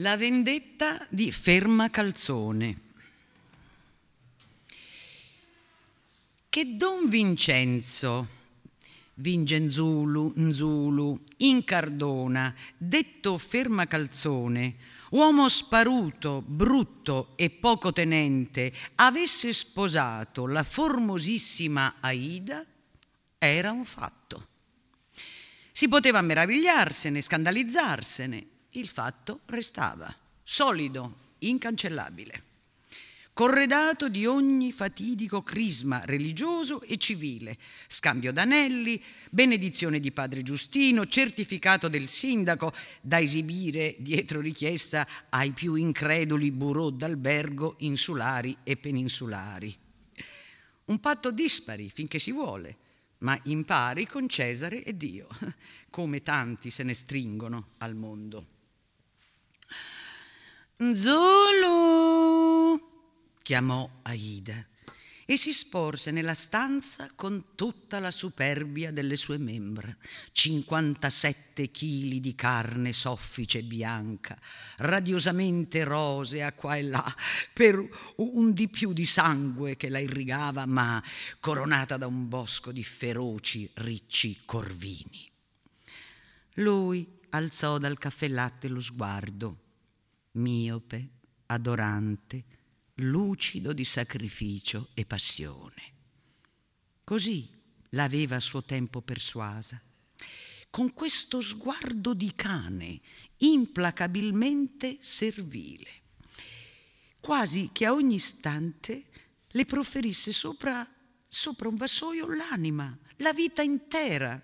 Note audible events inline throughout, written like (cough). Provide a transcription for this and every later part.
La vendetta di Ferma Calzone. Che Don Vincenzo, Vingenzulu, Nzulu, Incardona, detto Ferma Calzone, uomo sparuto, brutto e poco tenente, avesse sposato la formosissima Aida, era un fatto. Si poteva meravigliarsene, scandalizzarsene, il fatto restava, solido, incancellabile, corredato di ogni fatidico crisma religioso e civile, scambio d'anelli, benedizione di padre Giustino, certificato del sindaco da esibire dietro richiesta ai più increduli bureau d'albergo insulari e peninsulari. Un patto dispari finché si vuole, ma impari con Cesare e Dio, (laughs) come tanti se ne stringono al mondo. Zulu! chiamò Aida e si sporse nella stanza con tutta la superbia delle sue membra. 57 chili di carne soffice e bianca, radiosamente rosea qua e là, per un di più di sangue che la irrigava, ma coronata da un bosco di feroci, ricci corvini. Lui alzò dal caffè latte lo sguardo miope, adorante, lucido di sacrificio e passione. Così l'aveva a suo tempo persuasa, con questo sguardo di cane implacabilmente servile, quasi che a ogni istante le proferisse sopra, sopra un vassoio l'anima, la vita intera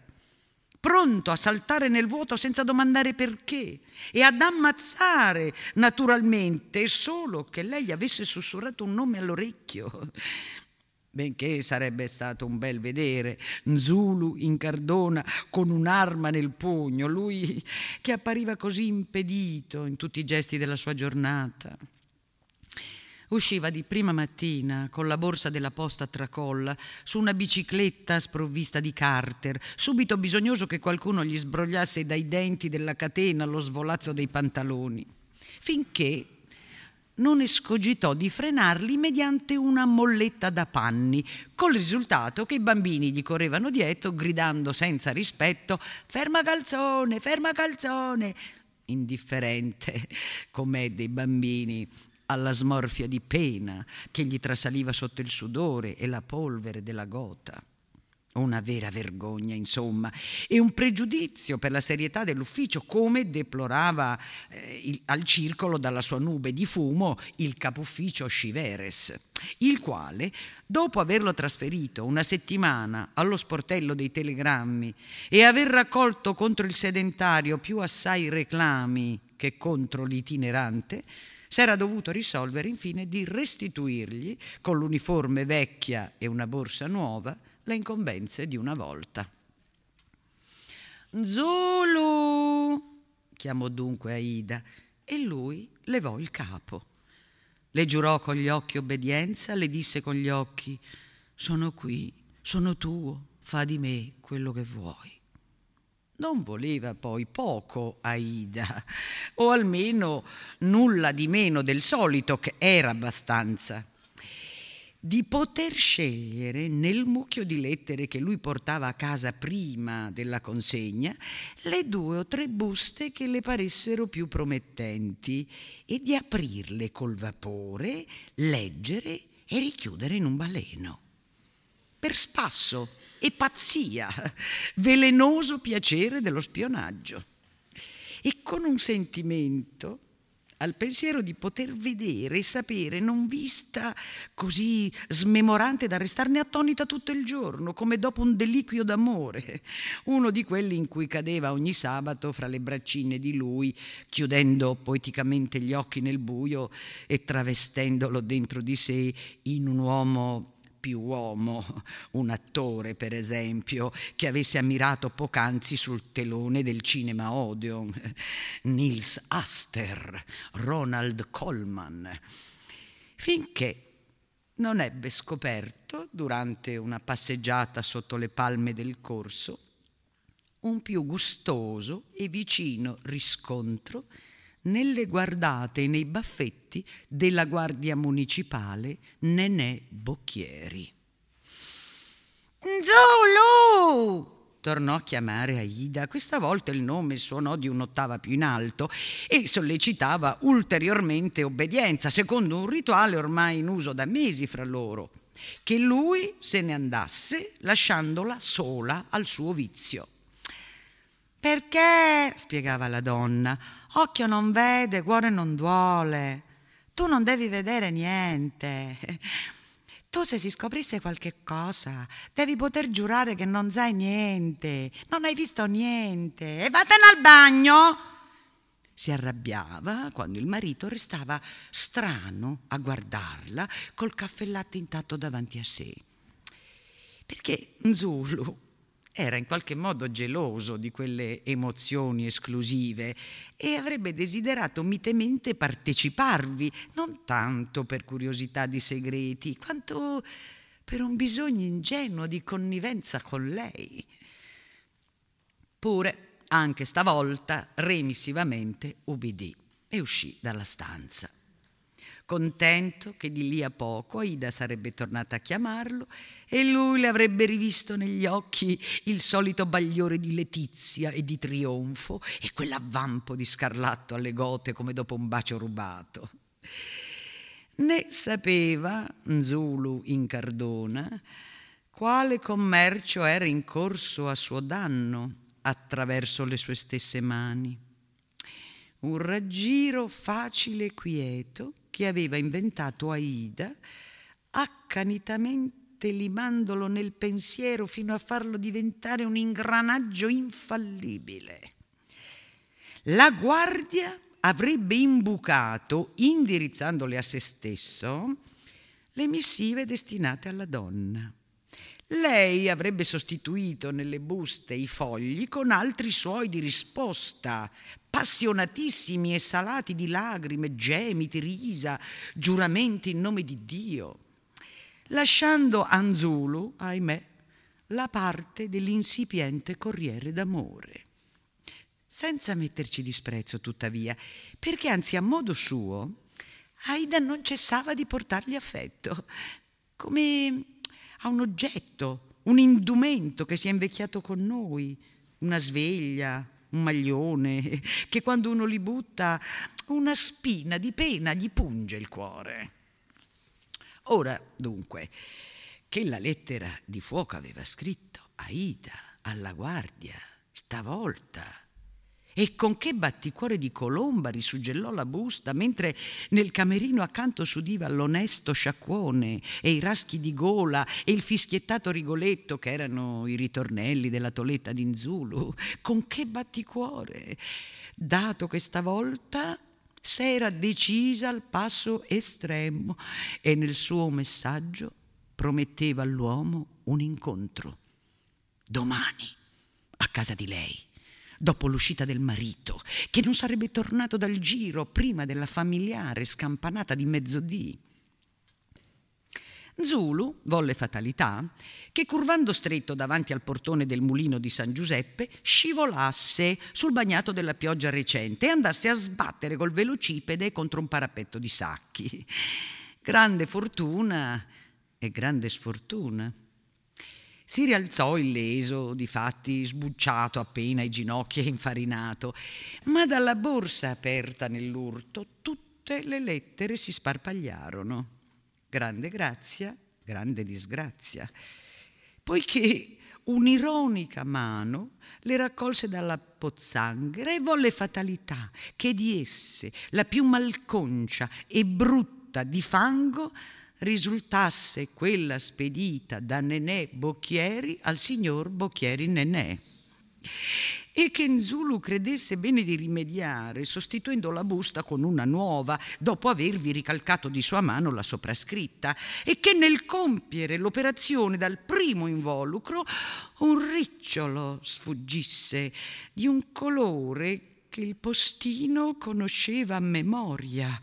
pronto a saltare nel vuoto senza domandare perché e ad ammazzare naturalmente solo che lei gli avesse sussurrato un nome all'orecchio. (laughs) Benché sarebbe stato un bel vedere Nzulu in cardona con un'arma nel pugno, lui che appariva così impedito in tutti i gesti della sua giornata. Usciva di prima mattina con la borsa della posta a tracolla su una bicicletta sprovvista di carter, subito bisognoso che qualcuno gli sbrogliasse dai denti della catena lo svolazzo dei pantaloni, finché non escogitò di frenarli mediante una molletta da panni, col risultato che i bambini gli correvano dietro gridando senza rispetto Ferma calzone, ferma calzone, indifferente (laughs) com'è dei bambini alla smorfia di pena che gli trasaliva sotto il sudore e la polvere della gota. Una vera vergogna, insomma, e un pregiudizio per la serietà dell'ufficio, come deplorava eh, il, al circolo dalla sua nube di fumo il capufficio Sciveres, il quale, dopo averlo trasferito una settimana allo sportello dei telegrammi e aver raccolto contro il sedentario più assai reclami che contro l'itinerante, s'era dovuto risolvere infine di restituirgli, con l'uniforme vecchia e una borsa nuova, le incombenze di una volta. Zulu! chiamò dunque Aida e lui levò il capo. Le giurò con gli occhi obbedienza, le disse con gli occhi, sono qui, sono tuo, fa di me quello che vuoi. Non voleva poi poco Aida, o almeno nulla di meno del solito, che era abbastanza, di poter scegliere nel mucchio di lettere che lui portava a casa prima della consegna le due o tre buste che le paressero più promettenti e di aprirle col vapore, leggere e richiudere in un baleno. Per spasso e pazzia, (laughs) velenoso piacere dello spionaggio. E con un sentimento al pensiero di poter vedere e sapere, non vista così smemorante da restarne attonita tutto il giorno, come dopo un deliquio d'amore, (laughs) uno di quelli in cui cadeva ogni sabato fra le braccine di lui, chiudendo poeticamente gli occhi nel buio e travestendolo dentro di sé in un uomo più uomo, (laughs) un attore per esempio, che avesse ammirato poc'anzi sul telone del cinema Odeon, (laughs) Nils Aster, Ronald Coleman, finché non ebbe scoperto, durante una passeggiata sotto le palme del corso, un più gustoso e vicino riscontro nelle guardate e nei baffetti della guardia municipale Nenè Bocchieri. Zulu! tornò a chiamare Aida. Questa volta il nome suonò di un'ottava più in alto e sollecitava ulteriormente obbedienza, secondo un rituale ormai in uso da mesi fra loro, che lui se ne andasse lasciandola sola al suo vizio. Perché, spiegava la donna, occhio non vede, cuore non duole. Tu non devi vedere niente. Tu se si scoprisse qualche cosa, devi poter giurare che non sai niente, non hai visto niente e vattene al bagno. Si arrabbiava quando il marito restava strano a guardarla col caffè latte intatto davanti a sé. Perché Zulu era in qualche modo geloso di quelle emozioni esclusive e avrebbe desiderato mitemente parteciparvi, non tanto per curiosità di segreti, quanto per un bisogno ingenuo di connivenza con lei. Pure, anche stavolta, remissivamente ubbidì e uscì dalla stanza contento che di lì a poco Aida sarebbe tornata a chiamarlo e lui le avrebbe rivisto negli occhi il solito bagliore di letizia e di trionfo e quell'avvampo di scarlatto alle gote come dopo un bacio rubato. Né sapeva Zulu in Cardona quale commercio era in corso a suo danno attraverso le sue stesse mani. Un raggiro facile e quieto che aveva inventato Aida, accanitamente limandolo nel pensiero fino a farlo diventare un ingranaggio infallibile. La guardia avrebbe imbucato, indirizzandole a se stesso, le missive destinate alla donna. Lei avrebbe sostituito nelle buste i fogli con altri suoi di risposta, passionatissimi e salati di lagrime, gemiti, risa, giuramenti in nome di Dio, lasciando Anzulu, ahimè, la parte dell'insipiente corriere d'amore. Senza metterci disprezzo, tuttavia, perché anzi a modo suo, Aida non cessava di portargli affetto, come a un oggetto, un indumento che si è invecchiato con noi, una sveglia, un maglione, (laughs) che quando uno li butta una spina di pena gli punge il cuore. Ora, dunque, che la lettera di fuoco aveva scritto Aida alla guardia, stavolta e con che batticuore di colomba risuggellò la busta, mentre nel camerino accanto s'udiva l'onesto sciacquone e i raschi di gola e il fischiettato rigoletto che erano i ritornelli della toletta d'Inzulu. Con che batticuore, dato che stavolta s'era decisa al passo estremo e nel suo messaggio prometteva all'uomo un incontro. Domani, a casa di lei dopo l'uscita del marito, che non sarebbe tornato dal giro prima della familiare scampanata di mezzodì. Zulu volle fatalità che curvando stretto davanti al portone del mulino di San Giuseppe scivolasse sul bagnato della pioggia recente e andasse a sbattere col velocipede contro un parapetto di sacchi. Grande fortuna e grande sfortuna. Si rialzò illeso, difatti sbucciato appena ai ginocchi e infarinato, ma dalla borsa aperta nell'urto tutte le lettere si sparpagliarono. Grande grazia, grande disgrazia, poiché un'ironica mano le raccolse dalla pozzanghera e volle fatalità che di esse la più malconcia e brutta di fango risultasse quella spedita da Nenè Bocchieri al signor Bocchieri Nenè. E che Nzulu credesse bene di rimediare sostituendo la busta con una nuova dopo avervi ricalcato di sua mano la soprascritta e che nel compiere l'operazione dal primo involucro un ricciolo sfuggisse di un colore che il postino conosceva a memoria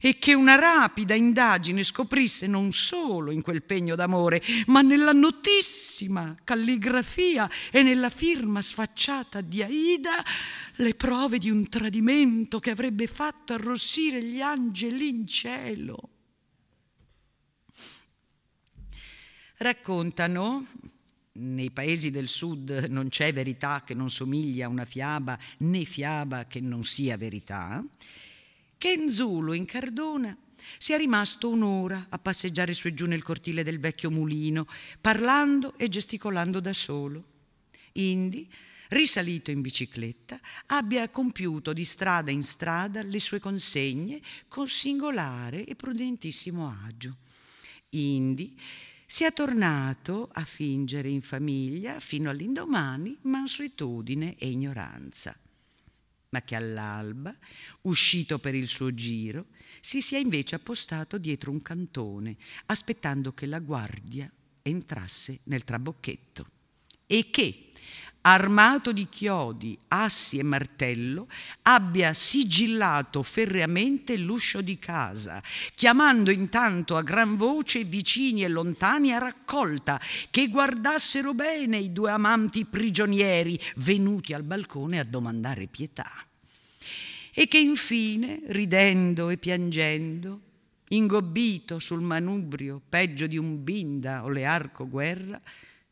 e che una rapida indagine scoprisse non solo in quel pegno d'amore, ma nella notissima calligrafia e nella firma sfacciata di Aida le prove di un tradimento che avrebbe fatto arrossire gli angeli in cielo. Raccontano, nei paesi del sud non c'è verità che non somiglia a una fiaba, né fiaba che non sia verità, che Nzulo in Cardona sia rimasto un'ora a passeggiare su e giù nel cortile del vecchio mulino, parlando e gesticolando da solo. Indi, risalito in bicicletta, abbia compiuto di strada in strada le sue consegne con singolare e prudentissimo agio. Indi, sia tornato a fingere in famiglia fino all'indomani mansuetudine e ignoranza. Ma che all'alba, uscito per il suo giro, si sia invece appostato dietro un cantone, aspettando che la guardia entrasse nel trabocchetto. E che, armato di chiodi, assi e martello, abbia sigillato ferreamente l'uscio di casa, chiamando intanto a gran voce vicini e lontani a raccolta, che guardassero bene i due amanti prigionieri venuti al balcone a domandare pietà. E che infine, ridendo e piangendo, ingobbito sul manubrio, peggio di un binda o le arco guerra,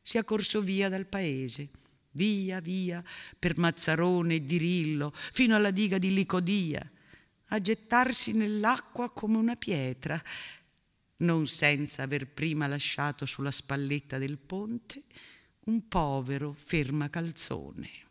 sia corso via dal paese via, via, per Mazzarone e Dirillo, fino alla diga di Licodia, a gettarsi nell'acqua come una pietra, non senza aver prima lasciato sulla spalletta del ponte un povero ferma calzone.